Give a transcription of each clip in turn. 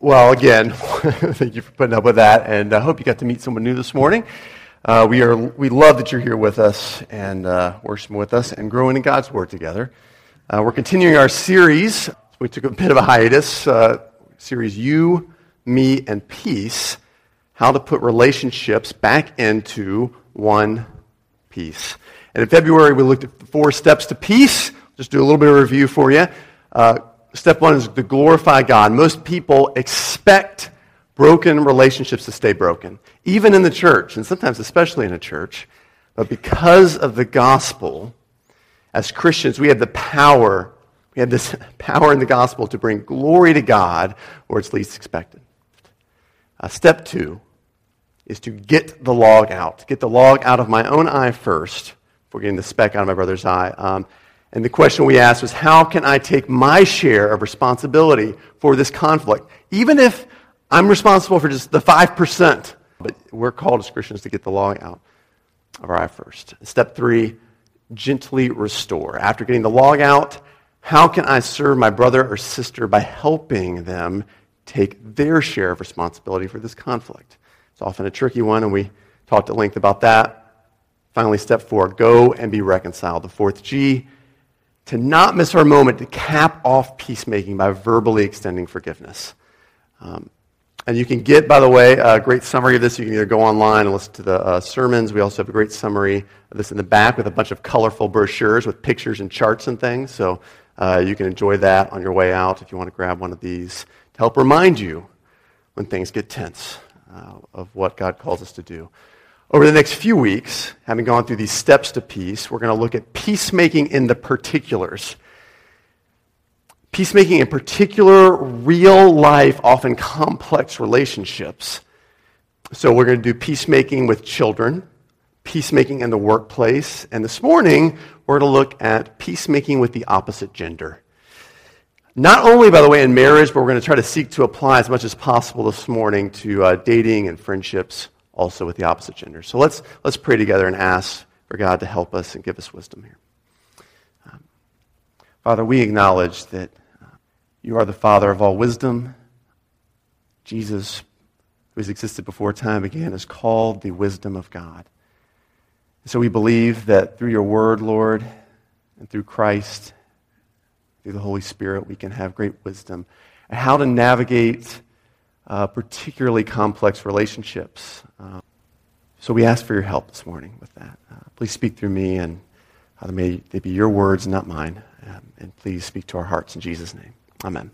Well, again, thank you for putting up with that, and I hope you got to meet someone new this morning. Uh, we, are, we love that you're here with us and uh, worshiping with us and growing in God's Word together. Uh, we're continuing our series. We took a bit of a hiatus, uh, series You, Me, and Peace, how to put relationships back into one piece. And in February, we looked at the four steps to peace. Just do a little bit of review for you. Uh, Step one is to glorify God. Most people expect broken relationships to stay broken, even in the church, and sometimes especially in a church. But because of the gospel, as Christians, we have the power, we have this power in the gospel to bring glory to God where it's least expected. Uh, step two is to get the log out. Get the log out of my own eye first before getting the speck out of my brother's eye. Um, and the question we asked was how can I take my share of responsibility for this conflict? Even if I'm responsible for just the 5%, but we're called as Christians to get the log out of our eye first. Step three, gently restore. After getting the log out, how can I serve my brother or sister by helping them take their share of responsibility for this conflict? It's often a tricky one, and we talked at length about that. Finally, step four, go and be reconciled. The fourth G, to not miss our moment to cap off peacemaking by verbally extending forgiveness. Um, and you can get, by the way, a great summary of this. You can either go online and listen to the uh, sermons. We also have a great summary of this in the back with a bunch of colorful brochures with pictures and charts and things. So uh, you can enjoy that on your way out if you want to grab one of these to help remind you when things get tense uh, of what God calls us to do. Over the next few weeks, having gone through these steps to peace, we're going to look at peacemaking in the particulars. Peacemaking in particular, real life, often complex relationships. So we're going to do peacemaking with children, peacemaking in the workplace, and this morning we're going to look at peacemaking with the opposite gender. Not only, by the way, in marriage, but we're going to try to seek to apply as much as possible this morning to uh, dating and friendships also with the opposite gender. So let's, let's pray together and ask for God to help us and give us wisdom here. Um, Father, we acknowledge that uh, you are the Father of all wisdom. Jesus, who has existed before time began, is called the wisdom of God. And so we believe that through your word, Lord, and through Christ, through the Holy Spirit, we can have great wisdom and how to navigate uh, particularly complex relationships. Uh, so we ask for your help this morning with that. Uh, please speak through me, and uh, may they be your words, not mine. Um, and please speak to our hearts in Jesus' name. Amen.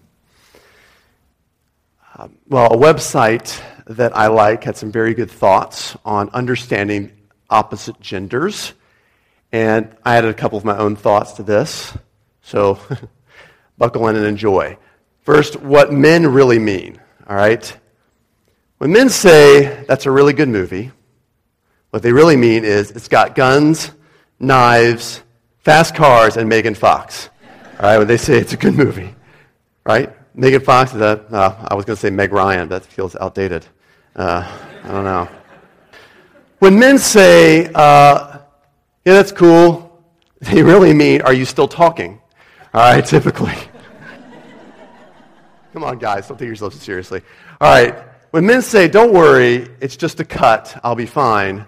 Um, well, a website that I like had some very good thoughts on understanding opposite genders. And I added a couple of my own thoughts to this. So buckle in and enjoy. First, what men really mean. All right? When men say that's a really good movie, what they really mean is it's got guns, knives, fast cars, and Megan Fox. All right? When they say it's a good movie, right? Megan Fox is that? Uh, I was going to say Meg Ryan. but That feels outdated. Uh, I don't know. When men say, uh, yeah, that's cool, they really mean, are you still talking? All right, typically. Come on, guys, don't take yourselves seriously. All right, when men say, don't worry, it's just a cut, I'll be fine,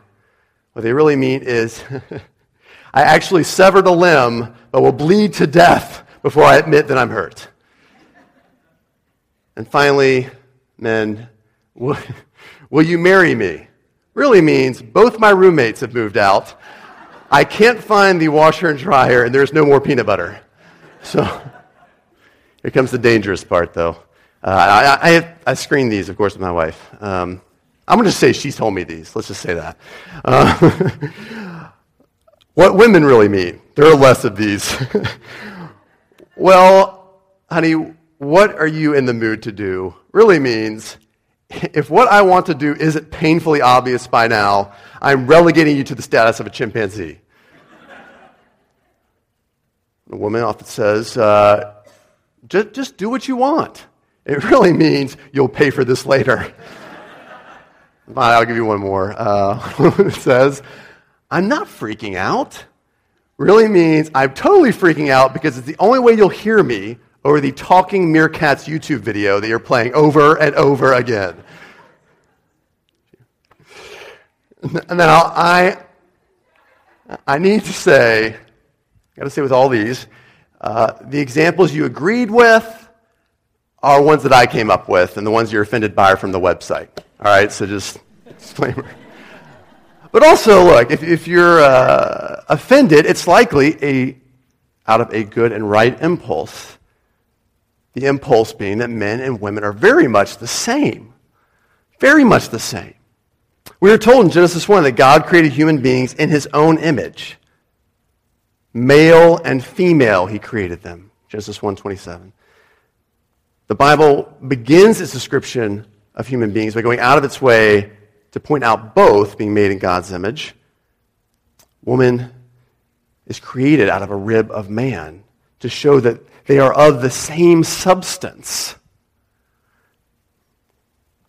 what they really mean is, I actually severed a limb, but will bleed to death before I admit that I'm hurt. And finally, men, will, will you marry me? Really means both my roommates have moved out. I can't find the washer and dryer, and there's no more peanut butter. So, here comes the dangerous part, though. Uh, I, I, I, screened these, of course, with my wife. Um, I'm going to say she told me these. Let's just say that. Uh, what women really mean. There are less of these. well, honey, what are you in the mood to do? Really means if what I want to do isn't painfully obvious by now, I'm relegating you to the status of a chimpanzee. The woman often says, uh, just, just do what you want. It really means you'll pay for this later. I'll give you one more. Uh, it says, I'm not freaking out. Really means I'm totally freaking out because it's the only way you'll hear me over the Talking Meerkats YouTube video that you're playing over and over again. I'll, i I, need to say, I got to say with all these, uh, the examples you agreed with are ones that I came up with, and the ones you're offended by are from the website. All right, so just disclaimer. But also, look, if, if you're uh, offended, it's likely a, out of a good and right impulse. The impulse being that men and women are very much the same. Very much the same. We are told in Genesis 1 that God created human beings in his own image. Male and female, he created them. Genesis 1:27. The Bible begins its description of human beings by going out of its way to point out both being made in God's image. Woman is created out of a rib of man to show that they are of the same substance.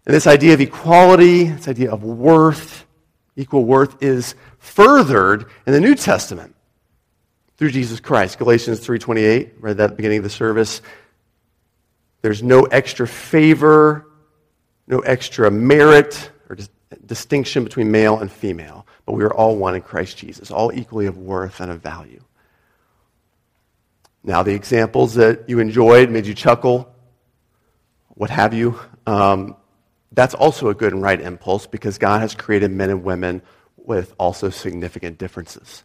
And this idea of equality, this idea of worth, equal worth, is furthered in the New Testament through Jesus Christ. Galatians 3.28, read that at the beginning of the service. There's no extra favor, no extra merit or dis- distinction between male and female, but we are all one in Christ Jesus, all equally of worth and of value. Now, the examples that you enjoyed, made you chuckle, what have you, um, that's also a good and right impulse because God has created men and women with also significant differences.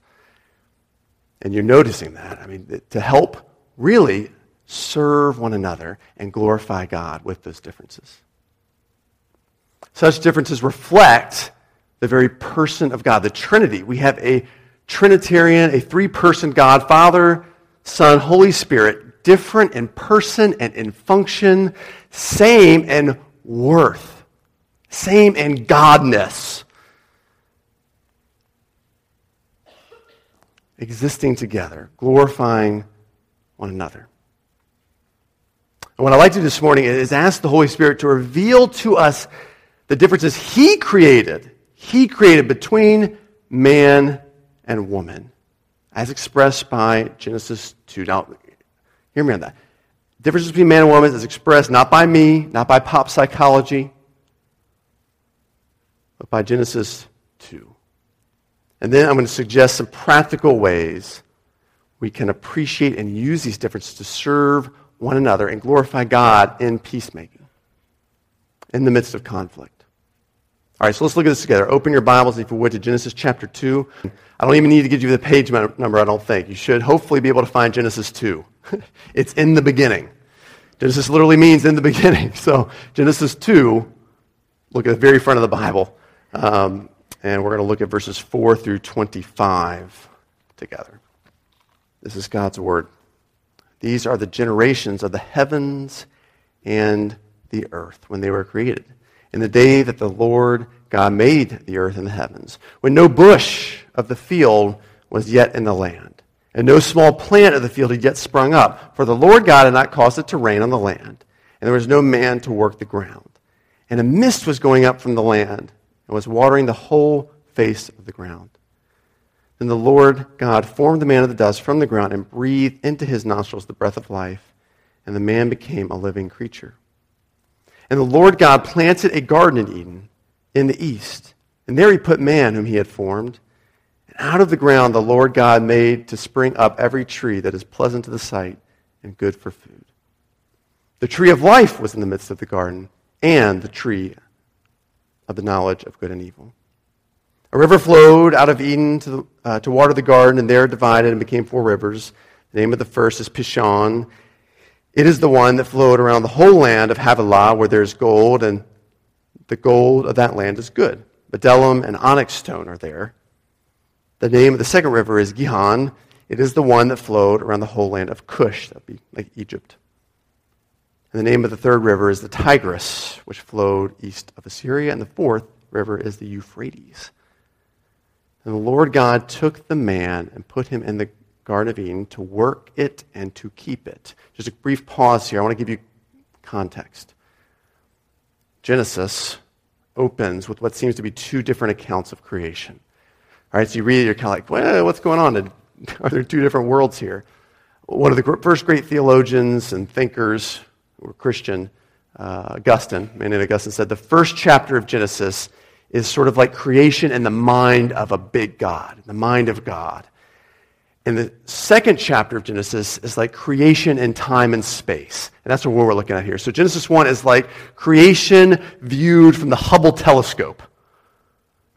And you're noticing that. I mean, to help really serve one another and glorify God with those differences. Such differences reflect the very person of God, the Trinity. We have a Trinitarian, a three person God, Father, Son, Holy Spirit, different in person and in function, same in worth, same in godness. Existing together, glorifying one another. And what I'd like to do this morning is ask the Holy Spirit to reveal to us the differences He created. He created between man and woman, as expressed by Genesis 2. Now, hear me on that. Differences between man and woman is expressed not by me, not by pop psychology, but by Genesis 2. And then I'm going to suggest some practical ways we can appreciate and use these differences to serve one another and glorify God in peacemaking in the midst of conflict. All right, so let's look at this together. Open your Bibles, if you would, to Genesis chapter 2. I don't even need to give you the page number, I don't think. You should hopefully be able to find Genesis 2. it's in the beginning. Genesis literally means in the beginning. So, Genesis 2, look at the very front of the Bible. Um, and we're going to look at verses 4 through 25 together. This is God's Word. These are the generations of the heavens and the earth when they were created. In the day that the Lord God made the earth and the heavens, when no bush of the field was yet in the land, and no small plant of the field had yet sprung up, for the Lord God had not caused it to rain on the land, and there was no man to work the ground. And a mist was going up from the land and was watering the whole face of the ground. Then the Lord God formed the man of the dust from the ground and breathed into his nostrils the breath of life, and the man became a living creature. And the Lord God planted a garden in Eden in the east, and there he put man whom he had formed. And out of the ground the Lord God made to spring up every tree that is pleasant to the sight and good for food. The tree of life was in the midst of the garden, and the tree of the knowledge of good and evil. A river flowed out of Eden to, uh, to water the garden, and there it divided and became four rivers. The name of the first is Pishon. It is the one that flowed around the whole land of Havilah, where there is gold, and the gold of that land is good. Bdellium and onyx stone are there. The name of the second river is Gihon. It is the one that flowed around the whole land of Cush, that would be like Egypt. And the name of the third river is the Tigris, which flowed east of Assyria. And the fourth river is the Euphrates. And the Lord God took the man and put him in the Garden of Eden to work it and to keep it. Just a brief pause here. I want to give you context. Genesis opens with what seems to be two different accounts of creation. All right, so you read it, you're kind of like, well, what's going on? Are there two different worlds here? One of the first great theologians and thinkers were Christian, uh, Augustine, man named Augustine, said the first chapter of Genesis is sort of like creation in the mind of a big God, the mind of God. And the second chapter of Genesis is like creation in time and space. And that's what we're looking at here. So Genesis 1 is like creation viewed from the Hubble telescope.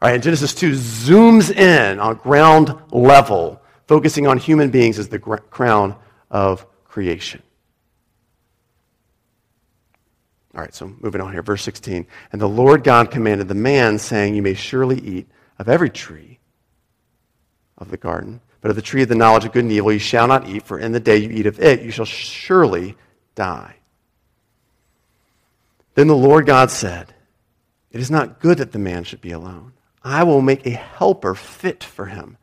Right, and Genesis 2 zooms in on ground level, focusing on human beings as the crown of creation. All right, so moving on here, verse 16. And the Lord God commanded the man, saying, You may surely eat of every tree of the garden, but of the tree of the knowledge of good and evil you shall not eat, for in the day you eat of it you shall surely die. Then the Lord God said, It is not good that the man should be alone. I will make a helper fit for him.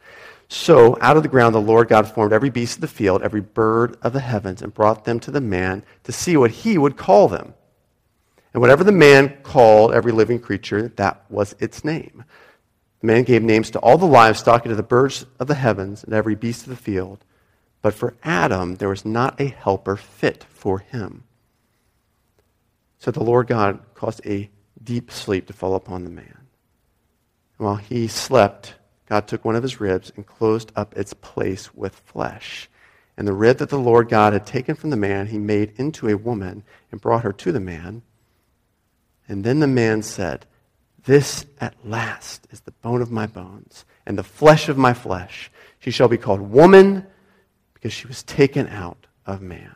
So out of the ground the Lord God formed every beast of the field, every bird of the heavens, and brought them to the man to see what he would call them. And whatever the man called every living creature, that was its name. The man gave names to all the livestock and to the birds of the heavens and every beast of the field. But for Adam, there was not a helper fit for him. So the Lord God caused a deep sleep to fall upon the man. And while he slept, God took one of his ribs and closed up its place with flesh. And the rib that the Lord God had taken from the man, he made into a woman and brought her to the man. And then the man said, This at last is the bone of my bones and the flesh of my flesh. She shall be called woman because she was taken out of man.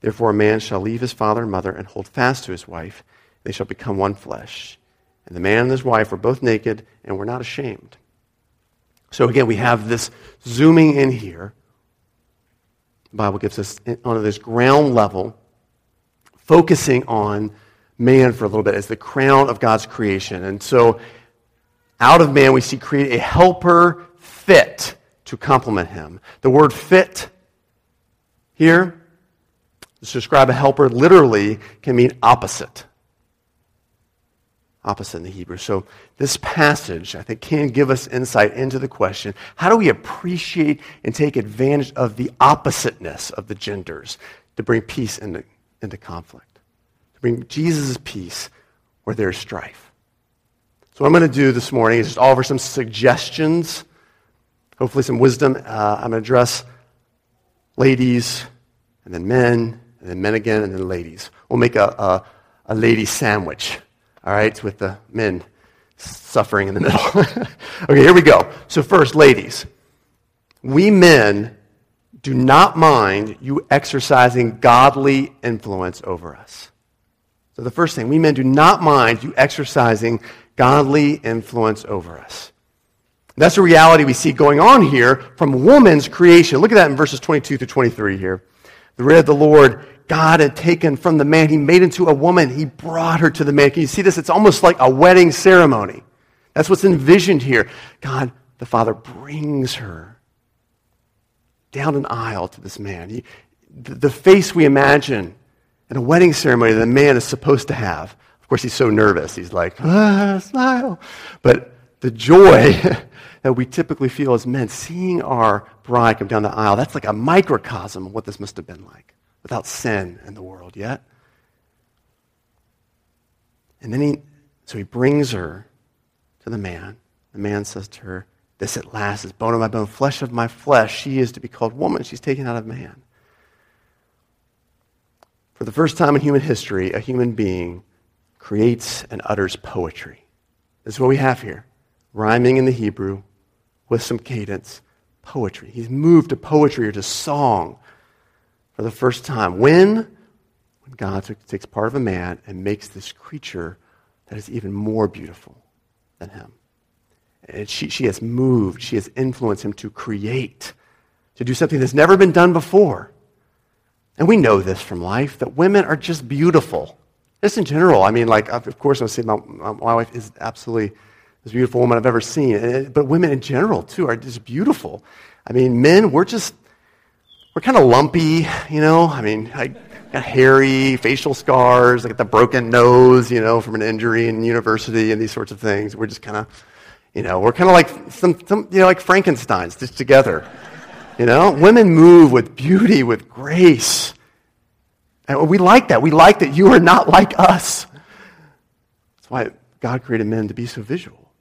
Therefore, a man shall leave his father and mother and hold fast to his wife. They shall become one flesh. And the man and his wife were both naked and were not ashamed. So, again, we have this zooming in here. The Bible gives us on this ground level focusing on man for a little bit as the crown of God's creation. And so, out of man, we see create a helper fit to complement him. The word fit here, to describe a helper, literally can mean opposite. Opposite in the Hebrew. So, this passage, I think, can give us insight into the question how do we appreciate and take advantage of the oppositeness of the genders to bring peace into into conflict, to bring Jesus' peace where there's strife. So, what I'm going to do this morning is just offer some suggestions, hopefully, some wisdom. Uh, I'm going to address ladies, and then men, and then men again, and then ladies. We'll make a, a, a lady sandwich, all right, with the men suffering in the middle. okay, here we go. So, first, ladies. We men do not mind you exercising godly influence over us. So, the first thing, we men do not mind you exercising godly influence over us. That's a reality we see going on here from woman's creation. Look at that in verses 22 to 23 here. The rib of the Lord, God had taken from the man. He made into a woman. He brought her to the man. Can you see this? It's almost like a wedding ceremony. That's what's envisioned here. God, the Father, brings her down an aisle to this man. He, the, the face we imagine in a wedding ceremony that a man is supposed to have. Of course, he's so nervous. He's like, ah, smile. But the joy that we typically feel as men, seeing our bride come down the aisle, that's like a microcosm of what this must have been like without sin in the world yet. And then he, so he brings her to the man. The man says to her, this at last is bone of my bone, flesh of my flesh. She is to be called woman. She's taken out of man. For the first time in human history, a human being creates and utters poetry. This is what we have here rhyming in the Hebrew with some cadence. Poetry. He's moved to poetry or to song for the first time. When? When God takes part of a man and makes this creature that is even more beautiful than him. And she, she has moved, she has influenced him to create, to do something that's never been done before. And we know this from life that women are just beautiful. Just in general. I mean, like, of course, I say my, my wife is absolutely the most beautiful woman I've ever seen. But women in general, too, are just beautiful. I mean, men, we're just, we're kind of lumpy, you know? I mean, I got hairy, facial scars, I got the broken nose, you know, from an injury in university and these sorts of things. We're just kind of you know, we're kind of like some, some, you know, like Frankenstein's just together. You know, women move with beauty, with grace. And we like that. We like that you are not like us. That's why God created men to be so visual.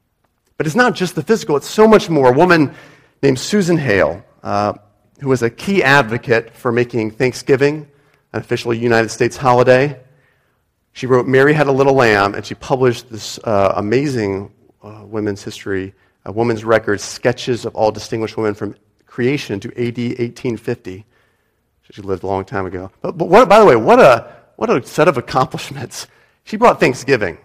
But it's not just the physical, it's so much more. A woman named Susan Hale, uh, who was a key advocate for making Thanksgiving an official United States holiday, she wrote Mary Had a Little Lamb, and she published this uh, amazing uh, women's history, a woman's records, sketches of all distinguished women from creation to AD 1850. She lived a long time ago. But, but what, by the way, what a, what a set of accomplishments. She brought Thanksgiving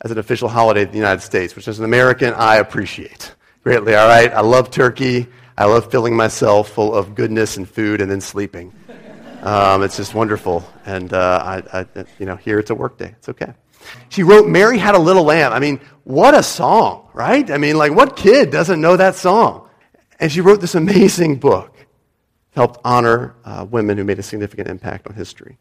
as an official holiday in the United States, which as an American, I appreciate greatly, all right? I love turkey. I love filling myself full of goodness and food and then sleeping. Um, it's just wonderful. And, uh, I, I, you know, here it's a work day. It's okay. She wrote Mary Had a Little Lamb. I mean, what a song, right? I mean, like, what kid doesn't know that song? And she wrote this amazing book, helped honor uh, women who made a significant impact on history.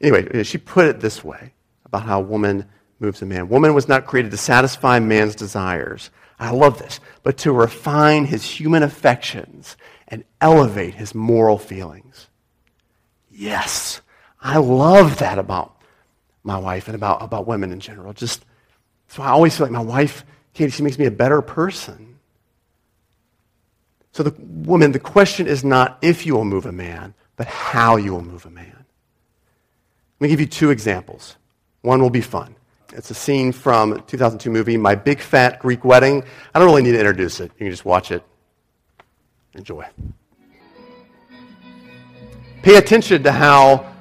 Anyway, she put it this way about how woman moves a man. Woman was not created to satisfy man's desires. I love this, but to refine his human affections and elevate his moral feelings. Yes, I love that about my wife and about, about women in general. Just so I always feel like my wife, Katie, she makes me a better person. So the woman, the question is not if you will move a man, but how you will move a man. Let me give you two examples. One will be fun. It's a scene from a 2002 movie, My Big Fat Greek Wedding. I don't really need to introduce it. You can just watch it. Enjoy. Pay attention to how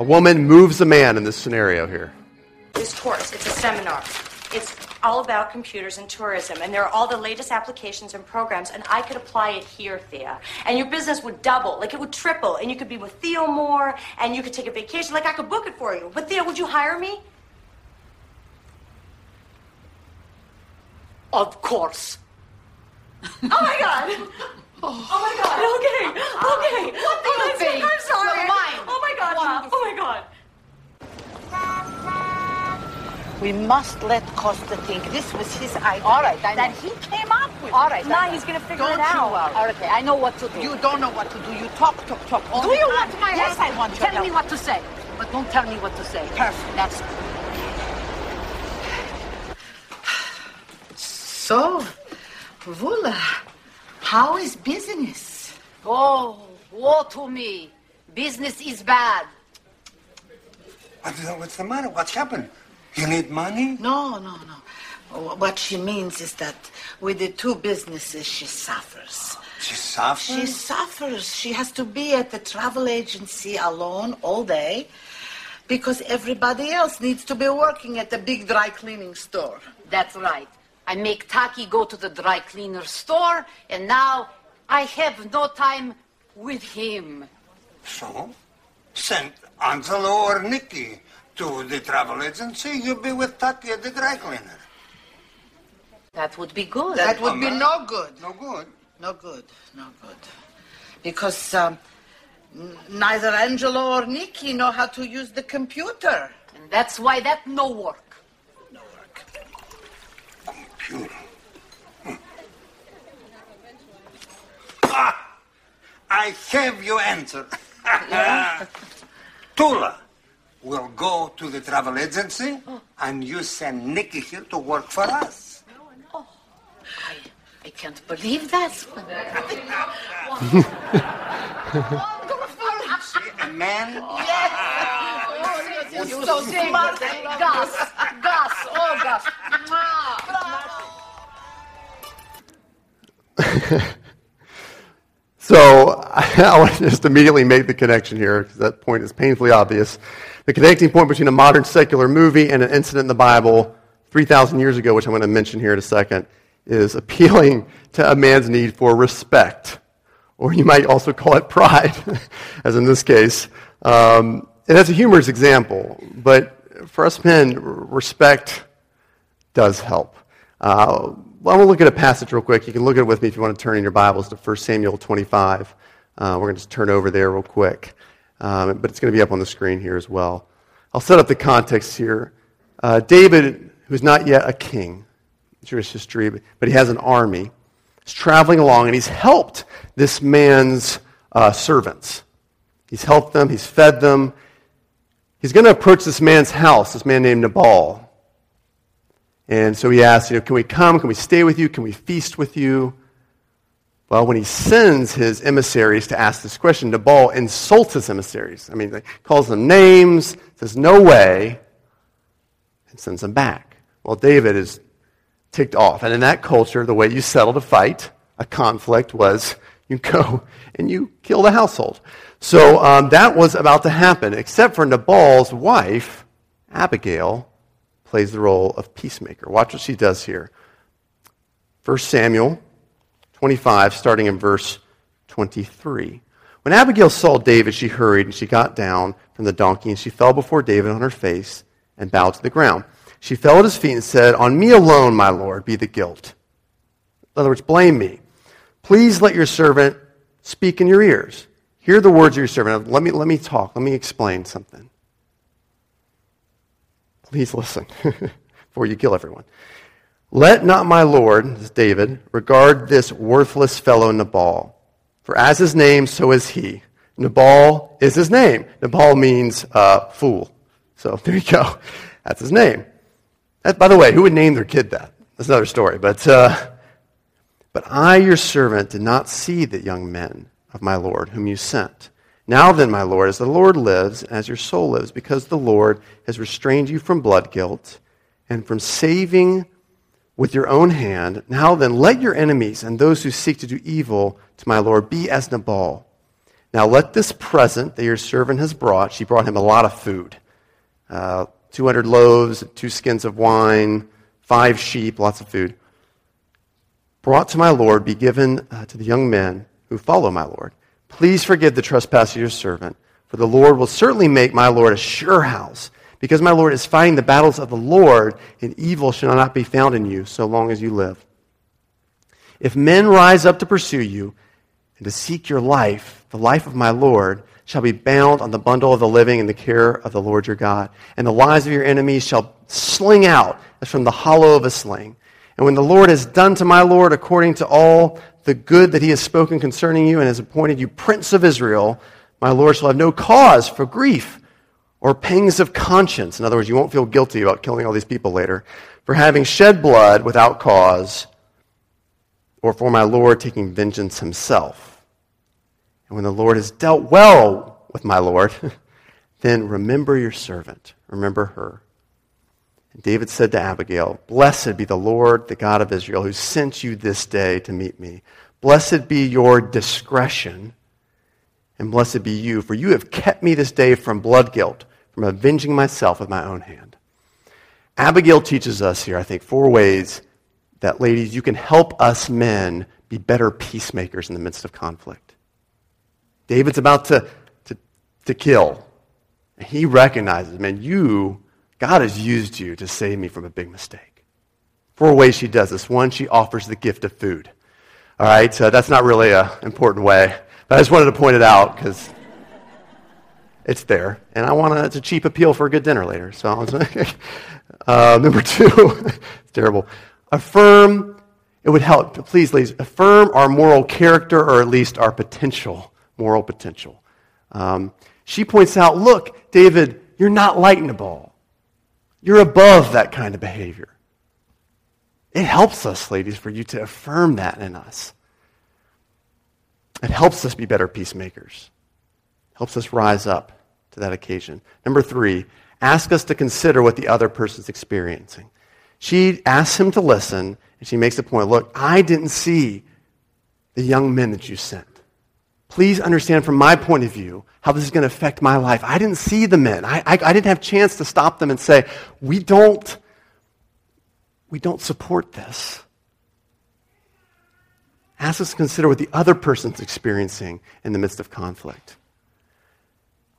a woman moves a man in this scenario here. This course, it's a seminar. It's all about computers and tourism, and there are all the latest applications and programs, and I could apply it here, Thea. And your business would double, like it would triple, and you could be with Theo more, and you could take a vacation, like I could book it for you. But Thea, would you hire me? Of course. Oh my god! Oh my god! Okay, okay. What do you oh, I'm. I'm sorry. You're mine. Oh my god! Ma. Oh my god! We must let Costa think this was his idea. All right, I know. That he came up with. All right, Now he's gonna figure Don't it you worry. Okay, I know what to do. You don't know what to do. You talk, talk, talk. all do you time. want my Yes. I want your Tell me help. what to say, but don't tell me what to say. Perfect. That's So, Voula, how is business? oh, woe to me. Business is bad. What's the matter? What's happened? You need money? No, no, no. What she means is that with the two businesses, she suffers. She suffers? She suffers. She has to be at the travel agency alone all day because everybody else needs to be working at the big dry cleaning store. That's right. I make Taki go to the dry cleaner store, and now I have no time with him. So, send Angelo or Nicky to the travel agency. You'll be with Taki at the dry cleaner. That would be good. That would be no good. No good. No good. No good. Because um, n- neither Angelo or Nikki know how to use the computer. and that's why that no work. Hmm. Ah! I have your answer. Toula will go to the travel agency and you send Nikki here to work for us. I, I can't believe that. See, a man You're so smart. Gus, Gus, oh Gus. So I want to just immediately make the connection here because that point is painfully obvious. The connecting point between a modern secular movie and an incident in the Bible 3,000 years ago, which I'm going to mention here in a second, is appealing to a man's need for respect, or you might also call it pride, as in this case. Um, and that's a humorous example, but for us men, respect does help. Uh, well, we'll look at a passage real quick. You can look at it with me if you want to turn in your Bibles to 1 Samuel 25. Uh, we're going to just turn over there real quick. Um, but it's going to be up on the screen here as well. I'll set up the context here. Uh, David, who's not yet a king, Jewish history, but he has an army, is traveling along and he's helped this man's uh, servants. He's helped them, he's fed them. He's going to approach this man's house, this man named Nabal. And so he asks, you know, can we come? Can we stay with you? Can we feast with you? Well, when he sends his emissaries to ask this question, Nabal insults his emissaries. I mean, calls them names, says, no way, and sends them back. Well, David is ticked off. And in that culture, the way you settled a fight, a conflict, was you go and you kill the household. So um, that was about to happen, except for Nabal's wife, Abigail, plays the role of peacemaker. Watch what she does here. 1 Samuel 25, starting in verse 23. When Abigail saw David, she hurried and she got down from the donkey and she fell before David on her face and bowed to the ground. She fell at his feet and said, On me alone, my Lord, be the guilt. In other words, blame me. Please let your servant speak in your ears. Hear the words of your servant. Let me, let me talk. Let me explain something. Please listen before you kill everyone. Let not my Lord, this is David, regard this worthless fellow Nabal. For as his name, so is he. Nabal is his name. Nabal means uh, fool. So there you go. That's his name. That, by the way, who would name their kid that? That's another story. But, uh, but I, your servant, did not see the young men of my Lord whom you sent. Now then, my Lord, as the Lord lives, and as your soul lives, because the Lord has restrained you from blood guilt and from saving with your own hand. Now then, let your enemies and those who seek to do evil to my Lord be as Nabal. Now let this present that your servant has brought, she brought him a lot of food uh, 200 loaves, two skins of wine, five sheep, lots of food, brought to my Lord, be given uh, to the young men who follow my Lord. Please forgive the trespass of your servant, for the Lord will certainly make my Lord a sure house because my Lord is fighting the battles of the Lord, and evil shall not be found in you so long as you live. If men rise up to pursue you and to seek your life, the life of my Lord shall be bound on the bundle of the living in the care of the Lord your God. And the lives of your enemies shall sling out as from the hollow of a sling. And when the Lord has done to my Lord according to all the good that he has spoken concerning you and has appointed you prince of Israel, my Lord shall have no cause for grief or pangs of conscience. In other words, you won't feel guilty about killing all these people later for having shed blood without cause or for my Lord taking vengeance himself. And when the Lord has dealt well with my Lord, then remember your servant, remember her. And David said to Abigail, Blessed be the Lord, the God of Israel, who sent you this day to meet me. Blessed be your discretion, and blessed be you, for you have kept me this day from blood guilt from avenging myself with my own hand. Abigail teaches us here, I think, four ways that, ladies, you can help us men be better peacemakers in the midst of conflict. David's about to, to, to kill. And he recognizes, man, you, God has used you to save me from a big mistake. Four ways she does this. One, she offers the gift of food. All right, so that's not really an important way, but I just wanted to point it out because it's there. And I want to, it's a cheap appeal for a good dinner later. So, uh, number two, it's terrible. Affirm, it would help, please, ladies, affirm our moral character or at least our potential, moral potential. Um, she points out, look, David, you're not Nabal. You're above that kind of behavior. It helps us, ladies, for you to affirm that in us. It helps us be better peacemakers helps us rise up to that occasion. Number three, ask us to consider what the other person's experiencing. She asks him to listen, and she makes the point look, I didn't see the young men that you sent. Please understand from my point of view how this is going to affect my life. I didn't see the men. I, I, I didn't have a chance to stop them and say, we don't, we don't support this. Ask us to consider what the other person's experiencing in the midst of conflict.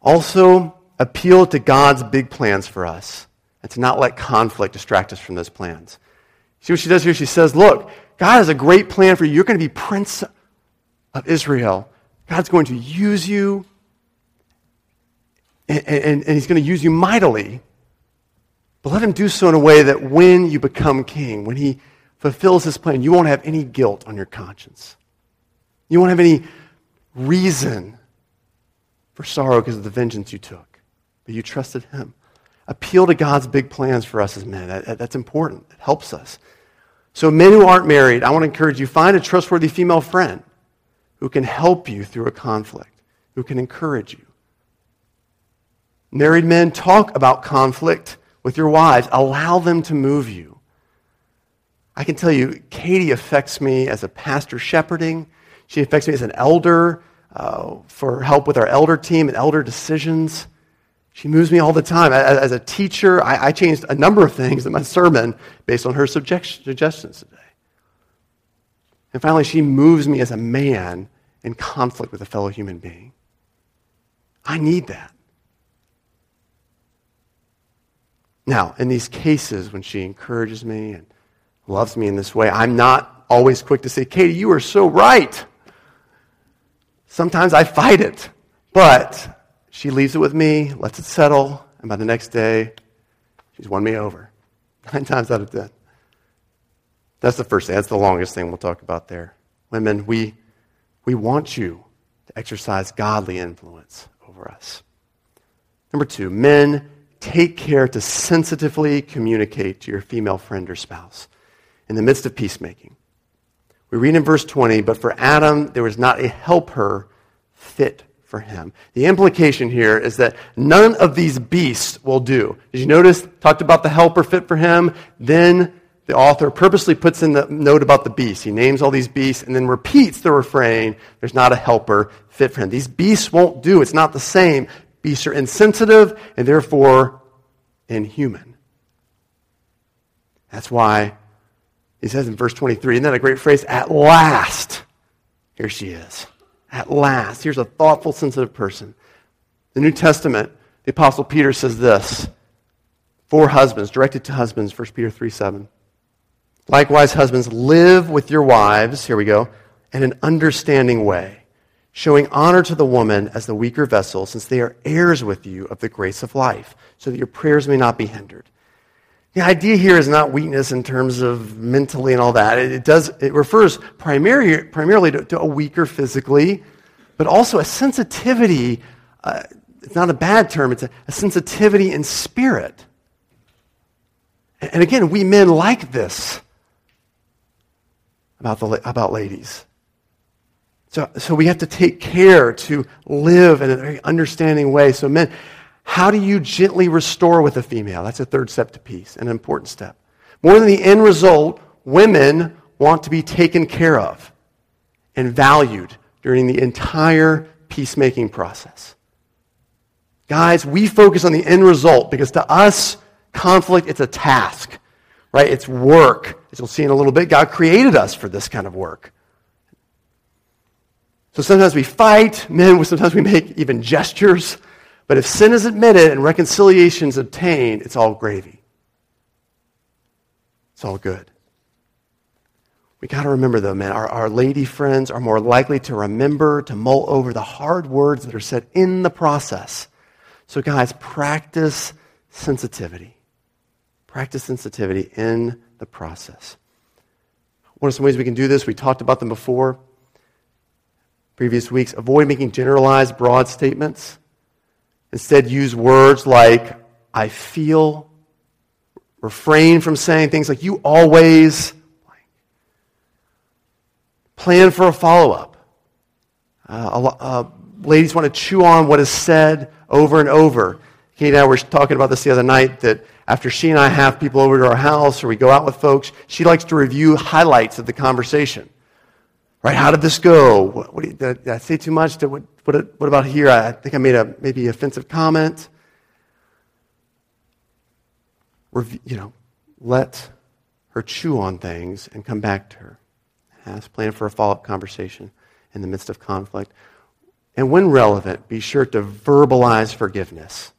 Also, appeal to God's big plans for us and to not let conflict distract us from those plans. See what she does here? She says, Look, God has a great plan for you. You're going to be prince of Israel. God's going to use you, and, and, and He's going to use you mightily. But let Him do so in a way that when you become king, when He fulfills his plan, you won't have any guilt on your conscience. You won't have any reason for sorrow because of the vengeance you took, but you trusted him. Appeal to God's big plans for us as men. That, that's important. It helps us. So, men who aren't married, I want to encourage you find a trustworthy female friend who can help you through a conflict, who can encourage you. Married men, talk about conflict with your wives. Allow them to move you. I can tell you, Katie affects me as a pastor shepherding. She affects me as an elder uh, for help with our elder team and elder decisions. She moves me all the time. As a teacher, I, I changed a number of things in my sermon based on her suggestions today. And finally, she moves me as a man in conflict with a fellow human being. I need that. Now, in these cases, when she encourages me and loves me in this way, I'm not always quick to say, Katie, you are so right. Sometimes I fight it, but she leaves it with me, lets it settle, and by the next day, she's won me over. Nine times out of ten. That's the first thing. That's the longest thing we'll talk about there. Women, we, we want you to exercise godly influence over us. Number two, men, take care to sensitively communicate to your female friend or spouse in the midst of peacemaking. We read in verse 20, but for Adam, there was not a helper fit for him. The implication here is that none of these beasts will do. Did you notice? Talked about the helper fit for him. Then the author purposely puts in the note about the beasts. He names all these beasts and then repeats the refrain there's not a helper fit for him. These beasts won't do. It's not the same. Beasts are insensitive and therefore inhuman. That's why he says in verse 23, isn't that a great phrase? At last, here she is. At last. Here's a thoughtful, sensitive person. The New Testament, the Apostle Peter says this for husbands, directed to husbands, 1 Peter 3 7. Likewise, husbands, live with your wives, here we go, in an understanding way, showing honor to the woman as the weaker vessel, since they are heirs with you of the grace of life, so that your prayers may not be hindered. The idea here is not weakness in terms of mentally and all that. It, does, it refers primarily, primarily to, to, a weaker physically, but also a sensitivity. Uh, it's not a bad term, it's a, a sensitivity in spirit. And again, we men like this about, the, about ladies. So, so we have to take care to live in a very understanding way. So, men, how do you gently restore with a female? That's a third step to peace, an important step. More than the end result, women want to be taken care of and valued during the entire peacemaking process. Guys, we focus on the end result because to us, conflict, it's a task, right? It's work. As you'll see in a little bit, God created us for this kind of work. So sometimes we fight, men, sometimes we make even gestures but if sin is admitted and reconciliation is obtained, it's all gravy. It's all good. We got to remember, though, man, our, our lady friends are more likely to remember, to mull over the hard words that are said in the process. So, guys, practice sensitivity. Practice sensitivity in the process. What are some ways we can do this? We talked about them before, previous weeks. Avoid making generalized, broad statements. Instead, use words like, I feel. Refrain from saying things like, you always. Plan for a follow up. Uh, uh, ladies want to chew on what is said over and over. Kate and I were talking about this the other night that after she and I have people over to our house or we go out with folks, she likes to review highlights of the conversation. Right? How did this go? What, what, did, I say too much? Did, what, what, what about here? I think I made a maybe offensive comment. Review, you know, let her chew on things and come back to her. Ask, plan for a follow up conversation in the midst of conflict. And when relevant, be sure to verbalize forgiveness.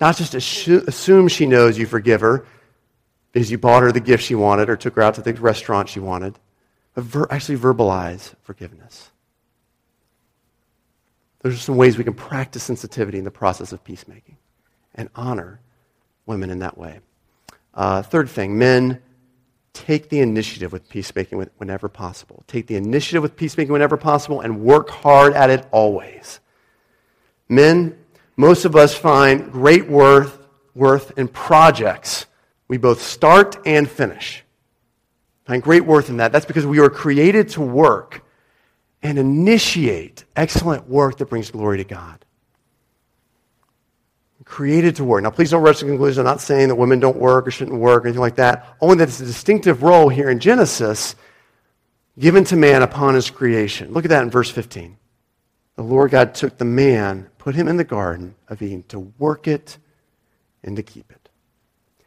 Not just assume she knows you forgive her because you bought her the gift she wanted or took her out to the restaurant she wanted but ver- actually verbalize forgiveness. Those are some ways we can practice sensitivity in the process of peacemaking and honor women in that way. Uh, third thing, men, take the initiative with peacemaking whenever possible. Take the initiative with peacemaking whenever possible and work hard at it always. Men, most of us find great worth, worth in projects we both start and finish. Find great worth in that. That's because we were created to work and initiate excellent work that brings glory to God created to work. Now, please don't rush to conclusions. I'm not saying that women don't work or shouldn't work or anything like that. Only that it's a distinctive role here in Genesis given to man upon his creation. Look at that in verse 15. The Lord God took the man, put him in the garden of Eden to work it and to keep it.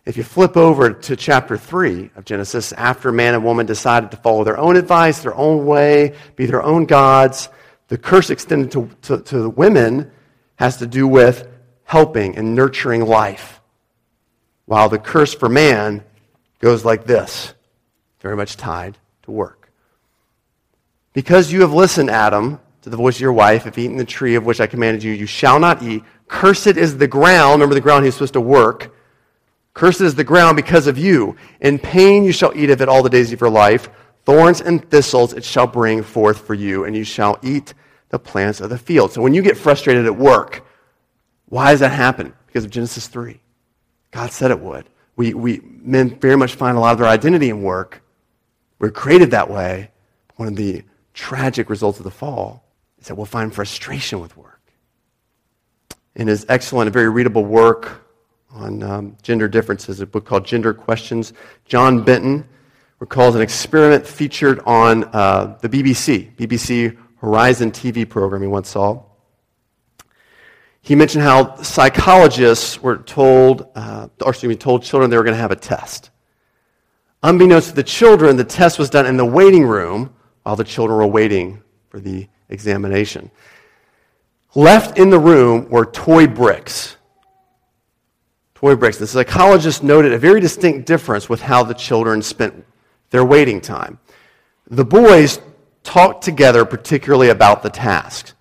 If you flip over to chapter 3 of Genesis, after man and woman decided to follow their own advice, their own way, be their own gods, the curse extended to, to, to the women has to do with helping and nurturing life. While the curse for man goes like this, very much tied to work. Because you have listened, Adam, to the voice of your wife, have eaten the tree of which I commanded you, you shall not eat. Cursed is the ground. Remember the ground he's supposed to work. Cursed is the ground because of you. In pain you shall eat of it all the days of your life. Thorns and thistles it shall bring forth for you, and you shall eat the plants of the field. So when you get frustrated at work, why does that happen? Because of Genesis 3. God said it would. We, we, men very much find a lot of their identity in work. We're created that way. One of the tragic results of the fall is that we'll find frustration with work. In his excellent and very readable work on um, gender differences, a book called Gender Questions, John Benton recalls an experiment featured on uh, the BBC, BBC Horizon TV program he once saw he mentioned how psychologists were told, uh, or excuse me, told children they were going to have a test. Unbeknownst to the children, the test was done in the waiting room while the children were waiting for the examination. Left in the room were toy bricks. Toy bricks. The psychologist noted a very distinct difference with how the children spent their waiting time. The boys talked together particularly about the task.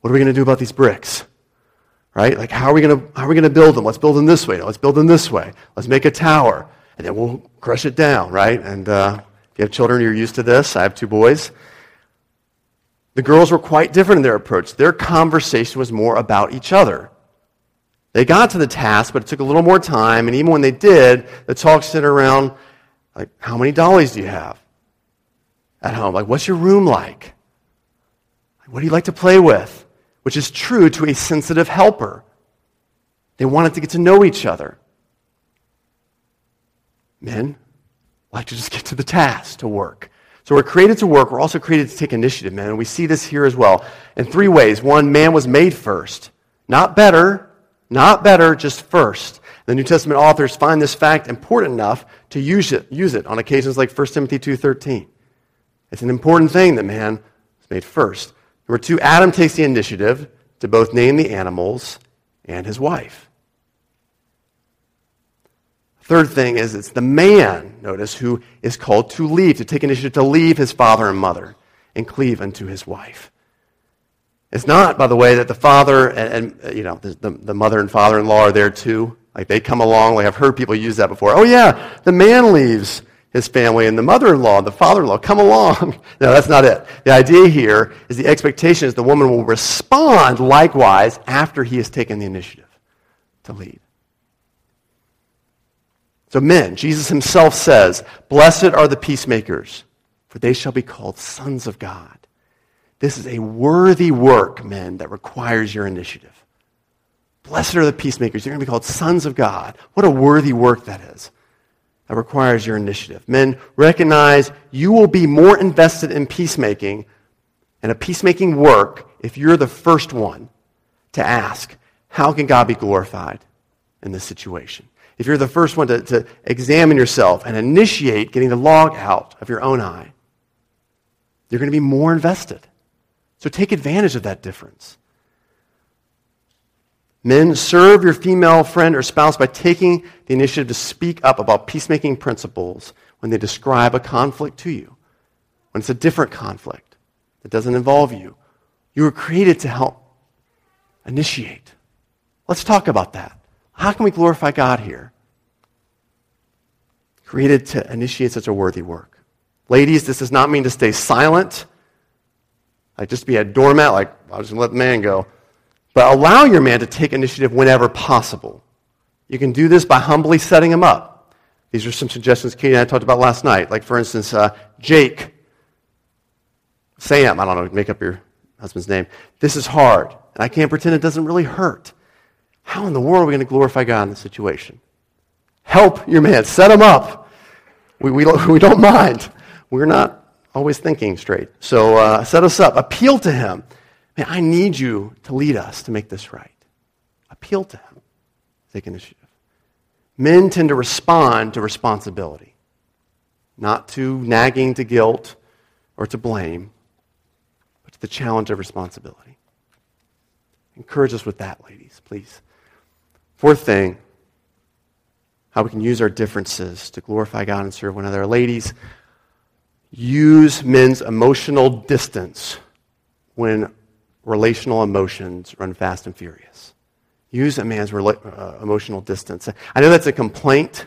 What are we going to do about these bricks? right? Like, how are we going to how are we going to build them? Let's build them this way. Let's build them this way. Let's make a tower, and then we'll crush it down, right? And uh, if you have children, you're used to this. I have two boys. The girls were quite different in their approach. Their conversation was more about each other. They got to the task, but it took a little more time. And even when they did, the talk centered around, like, how many dollies do you have at home? Like, what's your room like? What do you like to play with? which is true to a sensitive helper. They wanted to get to know each other. Men like to just get to the task, to work. So we're created to work. We're also created to take initiative, man. And we see this here as well in three ways. One, man was made first. Not better, not better, just first. The New Testament authors find this fact important enough to use it, use it on occasions like 1 Timothy 2.13. It's an important thing that man was made first. Number two, Adam takes the initiative to both name the animals and his wife. Third thing is it's the man, notice, who is called to leave, to take initiative to leave his father and mother and cleave unto his wife. It's not, by the way, that the father and, and uh, you know the, the mother and father-in-law are there too. Like they come along. Like I've heard people use that before. Oh yeah, the man leaves his family and the mother-in-law, the father-in-law, come along. no, that's not it. The idea here is the expectation is the woman will respond likewise after he has taken the initiative to lead. So men, Jesus himself says, Blessed are the peacemakers, for they shall be called sons of God. This is a worthy work, men, that requires your initiative. Blessed are the peacemakers. You're going to be called sons of God. What a worthy work that is that requires your initiative. Men, recognize you will be more invested in peacemaking and a peacemaking work if you're the first one to ask, how can God be glorified in this situation? If you're the first one to, to examine yourself and initiate getting the log out of your own eye, you're going to be more invested. So take advantage of that difference. Men, serve your female friend or spouse by taking the initiative to speak up about peacemaking principles when they describe a conflict to you, when it's a different conflict that doesn't involve you. You were created to help initiate. Let's talk about that. How can we glorify God here? created to initiate such a worthy work. Ladies, this does not mean to stay silent, like just be a doormat, like, I'll just let the man go. But allow your man to take initiative whenever possible. You can do this by humbly setting him up. These are some suggestions Katie and I talked about last night. Like, for instance, uh, Jake, Sam, I don't know, make up your husband's name. This is hard, and I can't pretend it doesn't really hurt. How in the world are we going to glorify God in this situation? Help your man, set him up. We, we, we don't mind. We're not always thinking straight. So uh, set us up. Appeal to him. Man, I need you to lead us to make this right. Appeal to him. Take initiative. Men tend to respond to responsibility, not to nagging to guilt or to blame, but to the challenge of responsibility. Encourage us with that, ladies, please. Fourth thing, how we can use our differences to glorify God and serve one another. Ladies, use men's emotional distance when relational emotions run fast and furious. Use a man's rela- uh, emotional distance. I know that's a complaint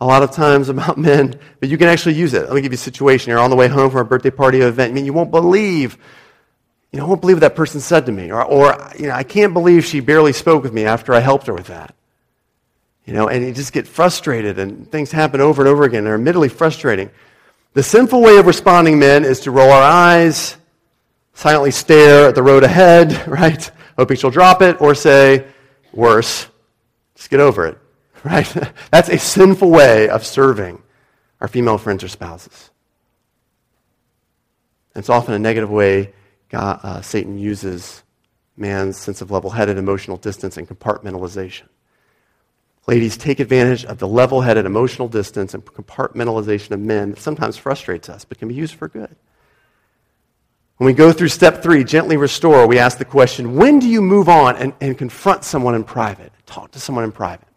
a lot of times about men, but you can actually use it. Let me give you a situation. You're on the way home from a birthday party event. I mean, you won't believe, you know, I won't believe what that person said to me. Or, or, you know, I can't believe she barely spoke with me after I helped her with that. You know, and you just get frustrated and things happen over and over again. They're admittedly frustrating. The sinful way of responding, men, is to roll our eyes, silently stare at the road ahead, right? Hoping she'll drop it, or say, worse, just get over it, right? That's a sinful way of serving our female friends or spouses. It's often a negative way God, uh, Satan uses man's sense of level headed emotional distance and compartmentalization. Ladies, take advantage of the level headed emotional distance and compartmentalization of men that sometimes frustrates us, but can be used for good. When we go through step three, gently restore, we ask the question when do you move on and, and confront someone in private? Talk to someone in private.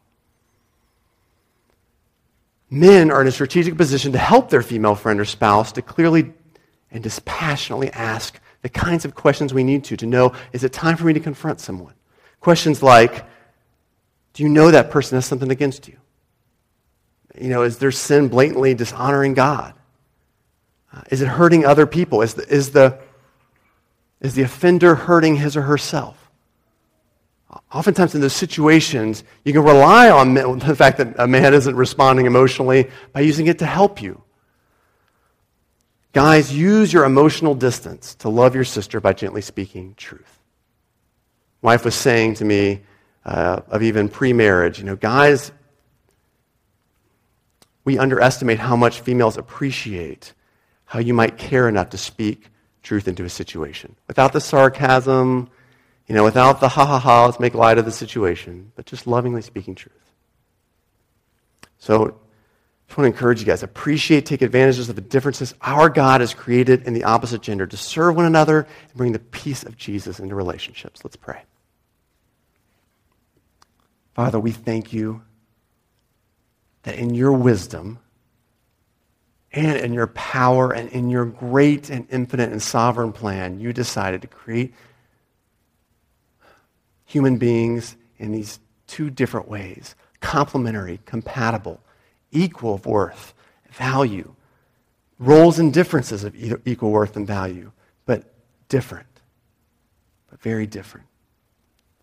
Men are in a strategic position to help their female friend or spouse to clearly and dispassionately ask the kinds of questions we need to to know is it time for me to confront someone? Questions like, do you know that person has something against you? You know, is their sin blatantly dishonoring God? Uh, is it hurting other people? Is the, is, the, is the offender hurting his or herself? Oftentimes, in those situations, you can rely on the fact that a man isn't responding emotionally by using it to help you. Guys, use your emotional distance to love your sister by gently speaking truth. Wife was saying to me, uh, of even pre marriage. You know, guys, we underestimate how much females appreciate how you might care enough to speak truth into a situation without the sarcasm, you know, without the ha ha ha, let's make light of the situation, but just lovingly speaking truth. So, just want to encourage you guys appreciate, take advantages of the differences our God has created in the opposite gender to serve one another and bring the peace of Jesus into relationships. Let's pray. Father, we thank you that in your wisdom and in your power and in your great and infinite and sovereign plan, you decided to create human beings in these two different ways complementary, compatible, equal worth, value, roles and differences of equal worth and value, but different, but very different.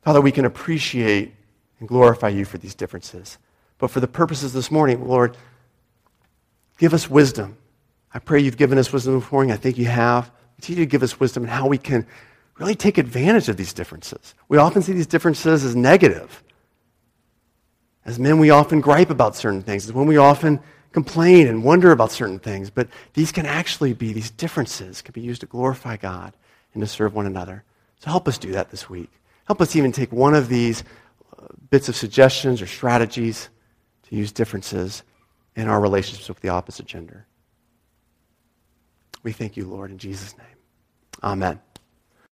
Father, we can appreciate and glorify you for these differences. But for the purposes this morning, Lord, give us wisdom. I pray you've given us wisdom this morning. I think you have. Continue to give us wisdom in how we can really take advantage of these differences. We often see these differences as negative. As men, we often gripe about certain things. As when we often complain and wonder about certain things. But these can actually be, these differences can be used to glorify God and to serve one another. So help us do that this week. Help us even take one of these uh, bits of suggestions or strategies to use differences in our relationships with the opposite gender. We thank you, Lord, in Jesus' name. Amen.